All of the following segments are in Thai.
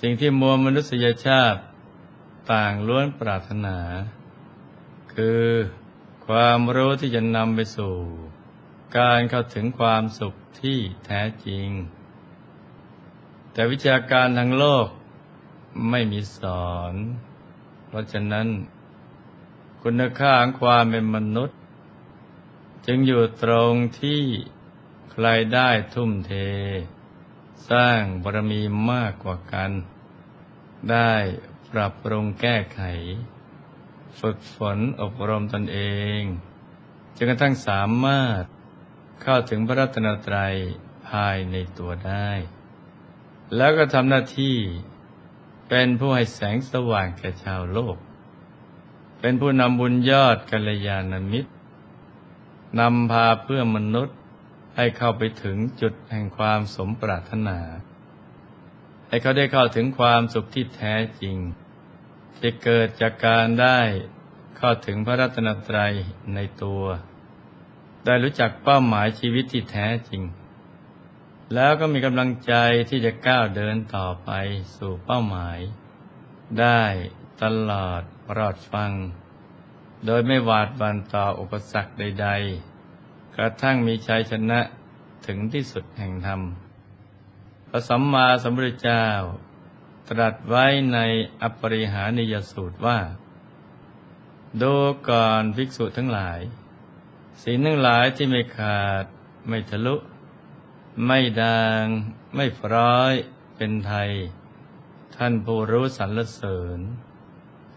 สิ่งที่มวลมนุษยชาติ ต่างล้วนปรารถนา คือความรู้ที่จะนำไปสู่ การเข้าถึงความสุขที่แท้จริง แต่วิชาการทางโลกไม่มีสอน เพราะฉะนั้น คุณค่าของความเป็นมนุษย์ จึงอยู่ตรงที่ใครได้ทุ่มเท สร้างบารมีมากกว่ากัน ได้ปรับปรุงแก้ไข ฝึกฝนอบรมตนเองจนกระทั่งสามารถเข้าถึงพระรัตนตรัยภายในตัวได้ แล้วก็ทำหน้าที่เป็นผู้ให้แสงสว่างแก่ชาวโลก เป็นผู้นำบุญยอดกัลยาณมิตรนำพาเพื่อมนุษย์ให้เข้าไปถึงจุดแห่งความสมปรารถนา ให้เขาได้เข้าถึงความสุขที่แท้จริงที่เกิดจากการได้เข้าถึงพระรัตนตรัยในตัว ได้รู้จักเป้าหมายชีวิตที่แท้จริง แล้วก็มีกำลังใจที่จะก้าวเดินต่อไปสู่เป้าหมาย ได้ตลอดรอดฟัง โดยไม่หวาดหวั่นต่ออุปสรรคใด ๆ กระทั่งมีชัยชนะถึงที่สุดแห่งธรรม พระสัมมาสัมพุทธเจ้า ตรัสไว้ในอปริหานิยสูตรว่า ดูก่อนภิกษุทั้งหลายศีลทั้งหลายที่ไม่ขาด ไม่ทะลุ ไม่ดาง ไม่พร้อย เป็นไทย ท่านผู้รู้สรรเสริญ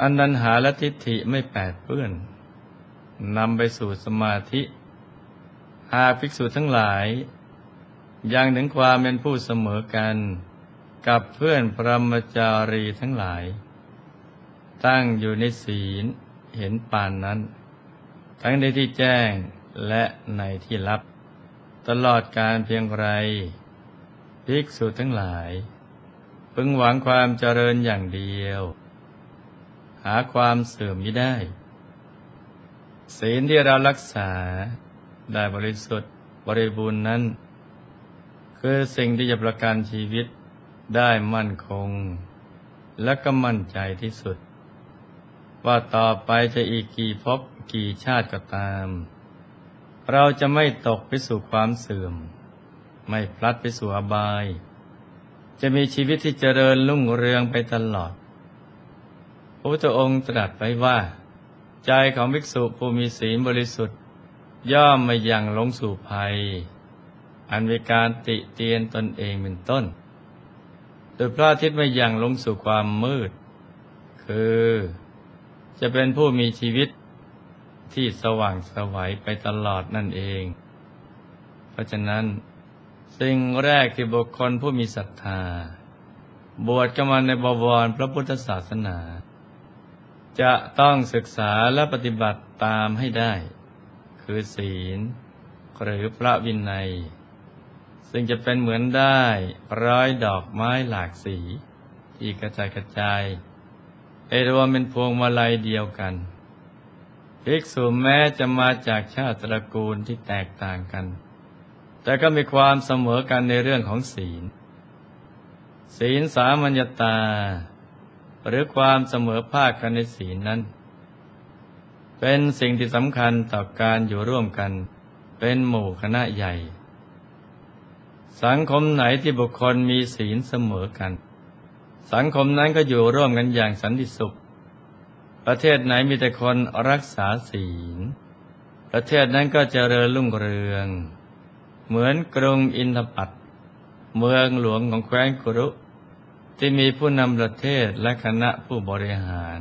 อันนันหาและทิฏฐิไม่แปดเปื้อนนำไปสู่สมาธิ หากภิกษุทั้งหลาย ยังถึงความเป็นผู้เสมอกัน กับเพื่อนพรหมจารีทั้งหลาย ตั้งอยู่ในศีลเห็นปานนั้น ทั้งในที่แจ้งและในที่ลับ ตลอดการเพียงไรภิกษุทั้งหลาย พึงหวังความเจริญอย่างเดียว หาความเสื่อมไม่ได้ ศีลที่เรารักษาได้บริสุทธิ์บริบูรณ์นั้น คือสิ่งที่จะประกันชีวิตได้มั่นคง และก็มั่นใจที่สุด ว่าต่อไปจะอีกกี่ภพกี่ชาติก็ตาม เราจะไม่ตกไปสู่ความเสื่อม ไม่พลัดไปสู่อบาย จะมีชีวิตที่เจริญรุ่งเรืองไปตลอดพระพุทธองค์ตรัสไว้ว่า ใจของภิกษุผู้มีศีลบริสุทธิ์ ย่อมไม่ยังลงสู่ภัย อันมีการติเตียนตนเองเป็นต้น โดยพระอาทิตย์ไม่ยังลงสู่ความมืด คือจะเป็นผู้มีชีวิตที่สว่างสวัยไปตลอดนั่นเอง เพราะฉะนั้น สิ่งแรกที่บุคคลผู้มีศรัทธา บวชกมาในบวรพระพุทธศาสนา จะต้องศึกษาและปฏิบัติตามให้ได้ คือศีล หรือพระวินัย ซึ่งจะเป็นเหมือนได้ร้อยดอกไม้หลากสี ที่กระจายกระจายให้รวมเป็นพวงมาลัยเดียวกันภิกษุแม้จะมาจากชาติตระกูลที่แตกต่างกัน แต่ก็มีความเสมอกันในเรื่องของศีล ศีลสามัญญตา หรือความเสมอภาคกันในศีลนั้น เป็นสิ่งที่สำคัญต่อการอยู่ร่วมกัน เป็นหมู่คณะใหญ่ สังคมไหนที่บุคคลมีศีลเสมอกัน สังคมนั้นก็อยู่ร่วมกันอย่างสันติสุข ประเทศไหนมีแต่คนรักษาศีล ประเทศนั้นก็เจริญรุ่งเรือง เหมือนกรุงอินทปัตเมืองหลวงของแคว้นกุรุ ที่มีผู้นำประเทศและคณะผู้บริหาร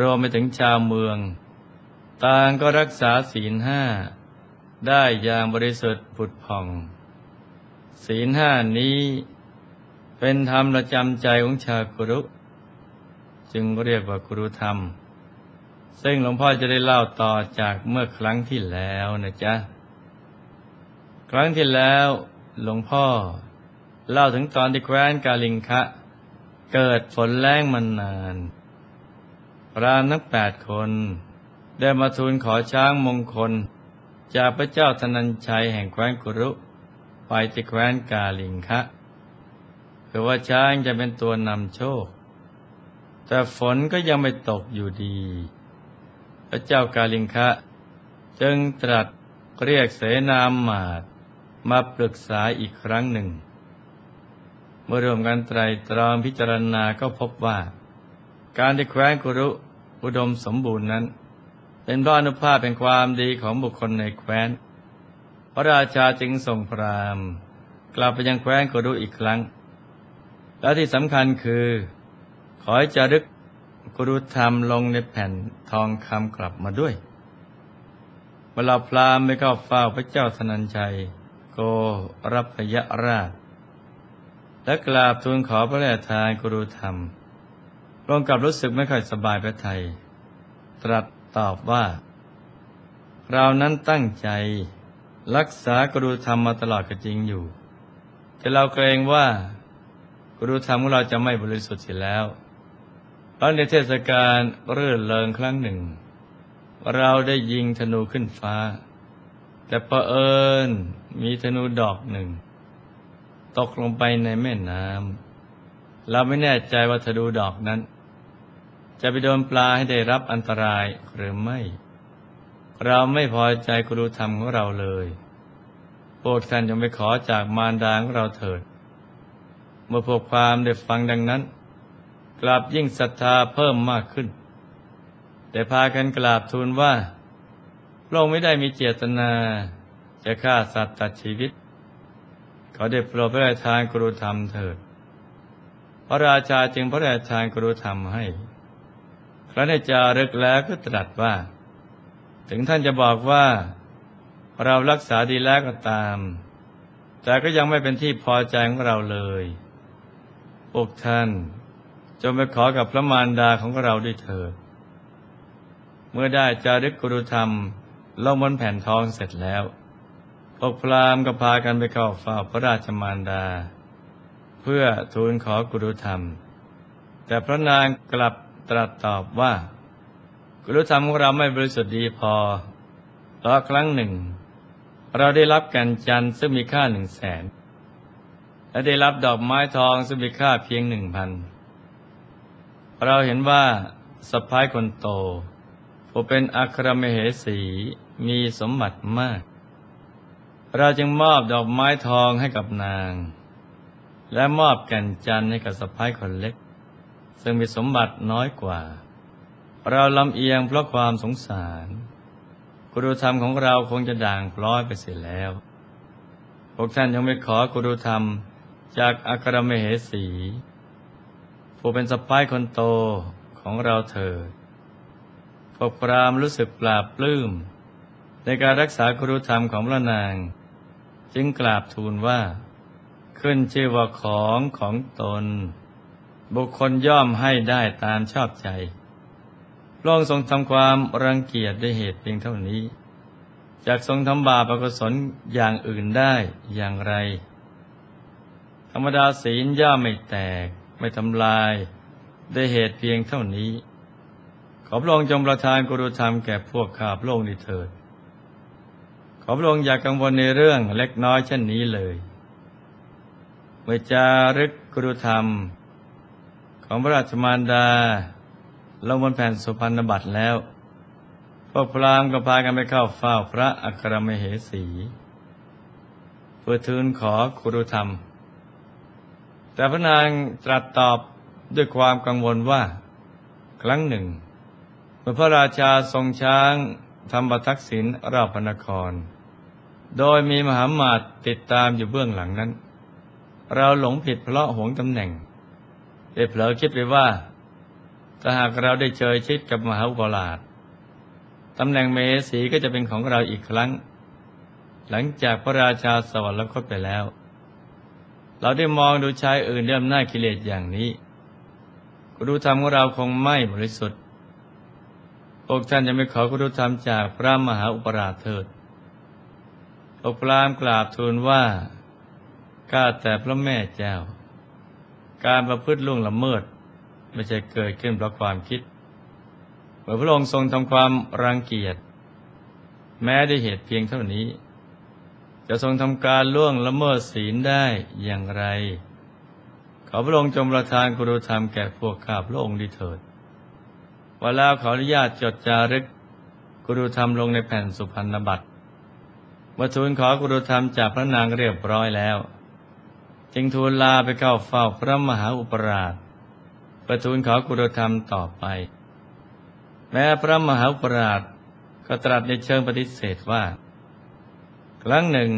รวมไปถึงชาวเมือง ต่างก็รักษาศีลห้าได้อย่างบริสุทธิ์ผุดผ่อง ศีลห้านี้เป็นธรรมประจำใจของชาวกุรุ จึงเรียกว่าครูธรรม ซึ่งหลวงพ่อจะได้เล่าต่อจากเมื่อครั้งที่แล้วนะจ๊ะ ครั้งที่แล้วหลวงพ่อเล่าถึงตอนที่แคว้นกาลิงคะ เกิดฝนแรงมานาน พรามทั้งแปดคน ได้มาทูลขอช้างมงคล จากพระเจ้าธนัญชัยแห่งแคว้นกุรุ ไปที่แคว้นกาลิงคะหรือว่าช้างจะเป็นตัวนำโชค แต่ฝนก็ยังไม่ตกอยู่ดี พระเจ้ากาลิงคะ จึงตรัสเรียกเสนาหมาดมาปรึกษาอีกครั้งหนึ่ง เมื่อรวมกันไตรตรองพิจารณาก็พบว่า การที่แคว้นกุรุอุดมสมบูรณ์นั้น เป็นเพราะอนุภาพเป็นความดีของบุคคลในแคว้น พระราชาจึงส่งพราหมณ์ กลับไปยังแคว้นกุรุอีกครั้ง และที่สำคัญคือ ขอให้จารึกกุรุธรรมลงในแผ่นทองคำกลับมาด้วยเวลาพราหมณ์ไปเข้าเฝ้าพระเจ้าสนันชัย โกรับพยราช และกราบทูลขอพระราชทานกุรุธรรมรวมกับรู้สึกไม่ค่อยสบายพระไทย ตรัสตอบว่า เรานั้นตั้งใจ รักษากรุธรรมมาตลอดก็จริงอยู่ แต่เราเกรงว่ากรุธรรมของเราจะไม่บริสุทธิ์เสียแล้วเพราะในเทศกาลรื่นเริงครั้งหนึ่ง เราได้ยิงธนูขึ้นฟ้า แต่ประเอิญมีธนูดอกหนึ่ง ตกลงไปในแม่น้ำเราไม่แน่ใจว่าธนูดอกนั้น จะไปโดนปลาให้ได้รับอันตรายหรือไม่ เราไม่พอใจกรุธรรมของเราเลย พวกท่านจงไปขอจากมารดาของเราเถิด เมื่อพวกความได้ฟังดังนั้น กลับยิ่งศรัทธาเพิ่มมากขึ้น แต่พากันกราบทูลว่าพระองค์ไม่ได้มีเจตนา จะฆ่าสัตว์ตัดชีวิตเขาได้โปรดพระราชทานกรุธรรมเถิด พระราชาจึงพระราชทานกรุธรรมให้พระเนจารึกแล้วก็ตรัสว่า ถึงท่านจะบอกว่า เรารักษาดีแล้วก็ตาม แต่ก็ยังไม่เป็นที่พอใจของเราเลยพวกท่านจงไปขอกับพระมารดาของเราด้วยเถิดเมื่อได้จารึกกุรุธรรมลงบนแผ่นทองเสร็จแล้ว พวกพราหมณ์ก็พากันไปเข้าเฝ้าพระราชมารดา เพื่อทูลขอกุรุธรรม แต่พระนางกลับตรัสตอบว่า กุลธรรมของเราไม่บริสุทธิ์ดีพอเพราะครั้งหนึ่ง เราได้รับกันจันซึ่งมีค่าหนึ่งแสนและได้รับดอกไม้ทองซึ่งมีค่าเพียงหนึ่งพันเราเห็นว่าสะพ้ายคนโตผู้เป็นอัครมเหสีมีสมบัติมาก เราจึงมอบดอกไม้ทองให้กับนาง และมอบแก่นจันให้กับสะพ้ายคนเล็ก ซึ่งมีสมบัติน้อยกว่า เราลำเอียงเพราะความสงสารกุรุธรรมของเราคงจะด่างพร้อยไปเสียแล้ว พวกท่านยังไม่ขอกุรุธรรมจากอัครมเหสี ผู้เป็นสปายคนโตของเราเถิดพวกพรามรู้สึกปราบปลื้ม ในการรักษากุรุธรรมของพระนาง จึงกราบทูลว่า ขึ้นชื่อว่าของของตน บุคคลย่อมให้ได้ตามชอบใจ พระองค์ทรงทำความรังเกียจด้วยเหตุเพียงเท่านี้จากทรงทำบาปอกุศลอย่างอื่นได้อย่างไร ธรรมดาศีลย่าไม่แตกไม่ทำลายด้วยเหตุเพียงเท่านี้ ขอพระองค์จงประทานกุรุธรรมแก่พวกข้าพระองค์ดิเถิด ขอพระองค์อย่ากกังวลในเรื่องเล็กน้อยเช่นนี้เลยเมื่อจารึกกุรุธรรม ของพระราชมารดา ลงบนแผ่นสุพรรณบัตรแล้ว พวกพราหมณ์ก็พากันไปเข้าเฝ้าพระอัครมเหสี เพื่อทูลขอคุรุธรรม แต่พระนางตรัสตอบด้วยความกังวลว่า ครั้งหนึ่ง เมื่อพระราชาทรงช้างทำบัทักษิณรอบพนคร โดยมีมหามาตติดตามอยู่เบื้องหลังนั้น เราหลงผิดเพราะหวงตำแหน่งได้เผลอคิดไปว่า ถ้าหากเราได้เจอชิดกับมหาอุปราชตำแหน่งเมสีก็จะเป็นของเราอีกครั้ง หลังจากพระราชาสวรรคตไปแล้ว เราได้มองดูชายอื่นเรื่มหน้ากิเลสอย่างนี้กุรุธรรมของเราคงไม่บริสุทธิ์พวกท่านจะไม่ขอกุรุธรรมจากพระมหาอุปราชเถิดพวกพรามกราบทูลว่าก้าแต่พระแม่เจ้า การประพฤติล่วงละเมิด ไม่ใช่เกิดขึ้นเพราะความคิด เมื่อพระองค์ทรงทำความรังเกียจ แม้ได้เหตุเพียงเท่านี้ จะทรงทำการล่วงละเมิดศีลได้อย่างไร ขอพระองค์จงประทานกรุธรรมแก่พวกข้าพระองค์ดีเถิดว่าแล้วขออนุญาตจดจารึกกรุธรรมลงในแผ่นสุพรรณบัตรมื่อทูลขอกรุธรรมจากพระนางเรียบร้อยแล้ว จึงทูลลาไปเข้าเฝ้าพระมหาอุปราช ประทูลขอกุรธรรมต่อไป แม้พระมหาปราชก็ตรัสในเชิงปฏิเสธว่า ครั้งหนึ่ง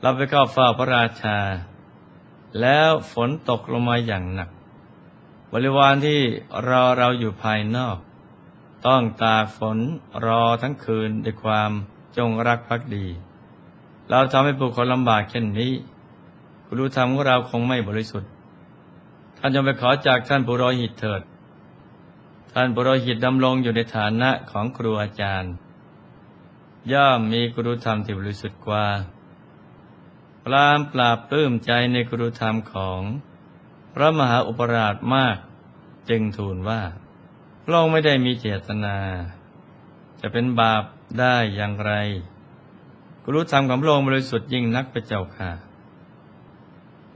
เราไปเข้าเฝ้าพระราชา แล้วฝนตกลงมาอย่างหนัก บริวารที่รอเราอยู่ภายนอก ต้องตากฝนรอทั้งคืนด้วยความจงรักภักดี เราทำให้ผู้คนลำบากเช่นนี้กุรุธรรมของเราคงไม่บริสุทธิ์ ท่านจงไปขอจากท่านปุโรหิตเถิด ท่านปุโรหิตดำรงอยู่ในฐานะของครูอาจารย์ ย่อมมีกุรุธรรมที่บริสุทธิ์กว่า ปรามปราบปลื้มใจในกุรุธรรมของพระมหาอุปราชมากจึงทูลว่าพระองค์ไม่ได้มีเจตนา จะเป็นบาปได้อย่างไรกุรุธรรมของพระองค์บริสุทธิ์ยิ่งนักพระเจ้าค่ะ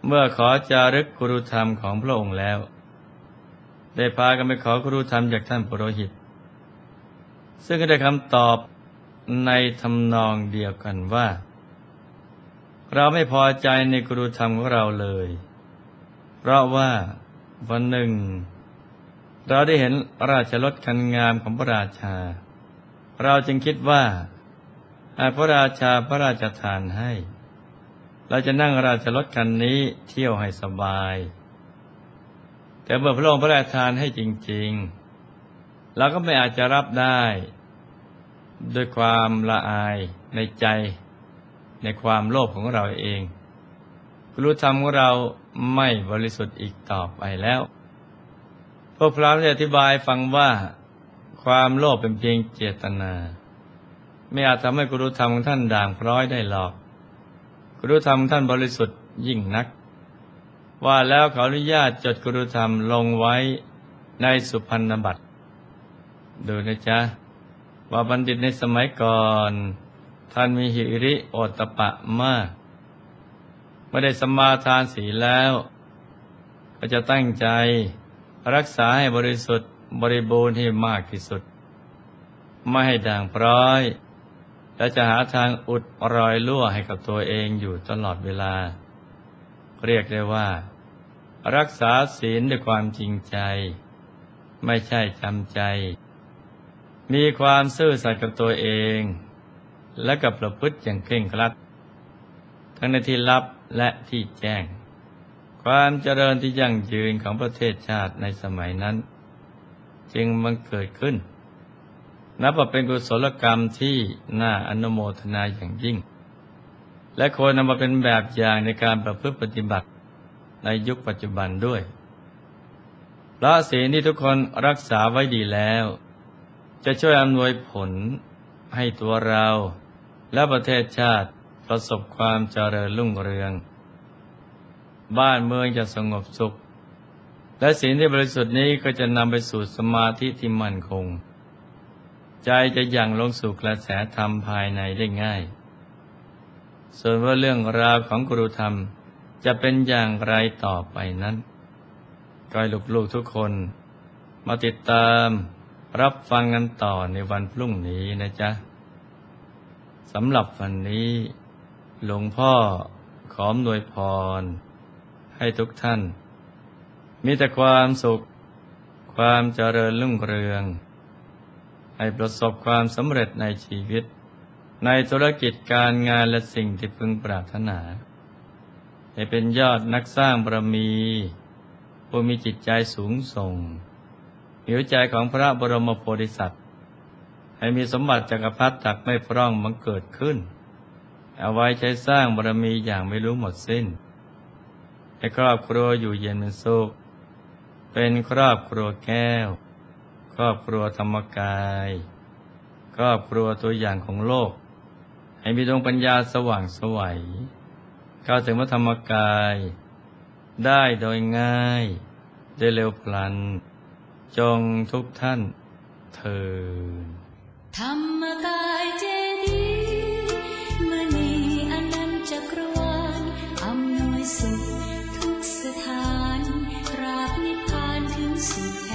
เมื่อขอจารึกกุรุธรรมของพระองค์แล้ว ได้พากันไปขอกุรุธรรมจากท่านปุโรหิต ซึ่งก็ได้คำตอบในทำนองเดียวกันว่า เราไม่พอใจในกุรุธรรมของเราเลย เพราะว่าวันหนึ่ง เราได้เห็นราชรถคันงามของพระราชา เราจึงคิดว่าหากพระราชาพระราชทานให้ เราจะนั่งราชรถคันนี้เที่ยวให้สบาย แต่เมื่อพระองค์พระราชทานให้จริง ๆ เราก็ไม่อาจจะรับได้ ด้วยความละอายในใจในความโลภของเราเองกุรุธรรมของเราไม่บริสุทธิ์อีกต่อไปแล้ว พวกพระจะอธิบายฟังว่า ความโลภเป็นเพียงเจตนา ไม่อาจทำให้กุรุธรรมของท่านด่างพร้อยได้หรอก กุรุธรรมท่านบริสุทธิ์ยิ่งนัก ว่าแล้วขออนุญาตจดกุรุธรรมลงไว้ในสุพรรณบัตรดูนะจ๊ะ ว่าบัณฑิตในสมัยก่อน ท่านมีหิริโอตปะมากไม่ได้สมมาทานศีลแล้ว ก็จะตั้งใจรักษาให้บริสุทธิ์บริบูรณ์ให้มากที่สุด ไม่ให้ด่างพร้อย และจะหาทางอุดรอยรั่วให้กับตัวเองอยู่ตลอดเวลา เรียกได้ว่า รักษาศีลด้วยความจริงใจ ไม่ใช่จำใจ มีความซื่อสัตย์กับตัวเอง และกับประพฤติอย่างเคร่งครัด ทั้งในที่ลับและที่แจ้ง ความเจริญที่ยั่งยืนของประเทศชาติในสมัยนั้น จึงมันเกิดขึ้น นับว่าเป็นกุศลกรรมที่น่าอนุโมทนาอย่างยิ่ง และควรนำมาเป็นแบบอย่างในการประพฤติปฏิบัติในยุคปัจจุบันด้วยพระศีลที่ทุกคนรักษาไว้ดีแล้ว จะช่วยอำนวยผลให้ตัวเรา และประเทศชาติประสบความเจริญรุ่งเรือง บ้านเมืองจะสงบสุข และศีลที่บริสุทธิ์นี้ก็จะนำไปสู่สมาธิที่มั่นคง ใจจะยังลงสู่กระแสธรรมภายในได้ง่าย ส่วนว่าเรื่องราวของกรุธรรมจะเป็นอย่างไรต่อไปนั้นก็ให้ลูกๆทุกคน มาติดตามรับฟังกันต่อในวันพรุ่งนี้นะจ๊ะสำหรับวันนี้ หลวงพ่อขอมนวยพร ให้ทุกท่าน มีแต่ความสุข ความเจริญรุ่งเรือง ให้ประสบความสำเร็จในชีวิต ในธุรกิจการงานและสิ่งที่พึงปรารถนา ให้เป็นยอดนักสร้างบารมีผู้มีจิตใจสูงส่งหัวใจของพระบรมโพธิสัตว์ ให้มีสมบัติจักรพรรดิตักไม่พร่องบังเกิดขึ้น เอาไว้ใช้สร้างบารมีอย่างไม่รู้หมดสิ้น ให้ครอบครัวอยู่เย็นเป็นสุขเป็นครอบครัวแก้ว ครอบครัวธรรมกาย ครอบครัวตัวอย่างของโลก ให้มีดวงปัญญาสว่างสวัยเข้าถึงพระธรรมกาย ได้โดยง่ายได้เร็วพลัน จงทุกท่านเทินธรรมกายเจดีย์มณีอนันต์จักรวาลอำนวยสุขทุกสถานสุขแห่งสุด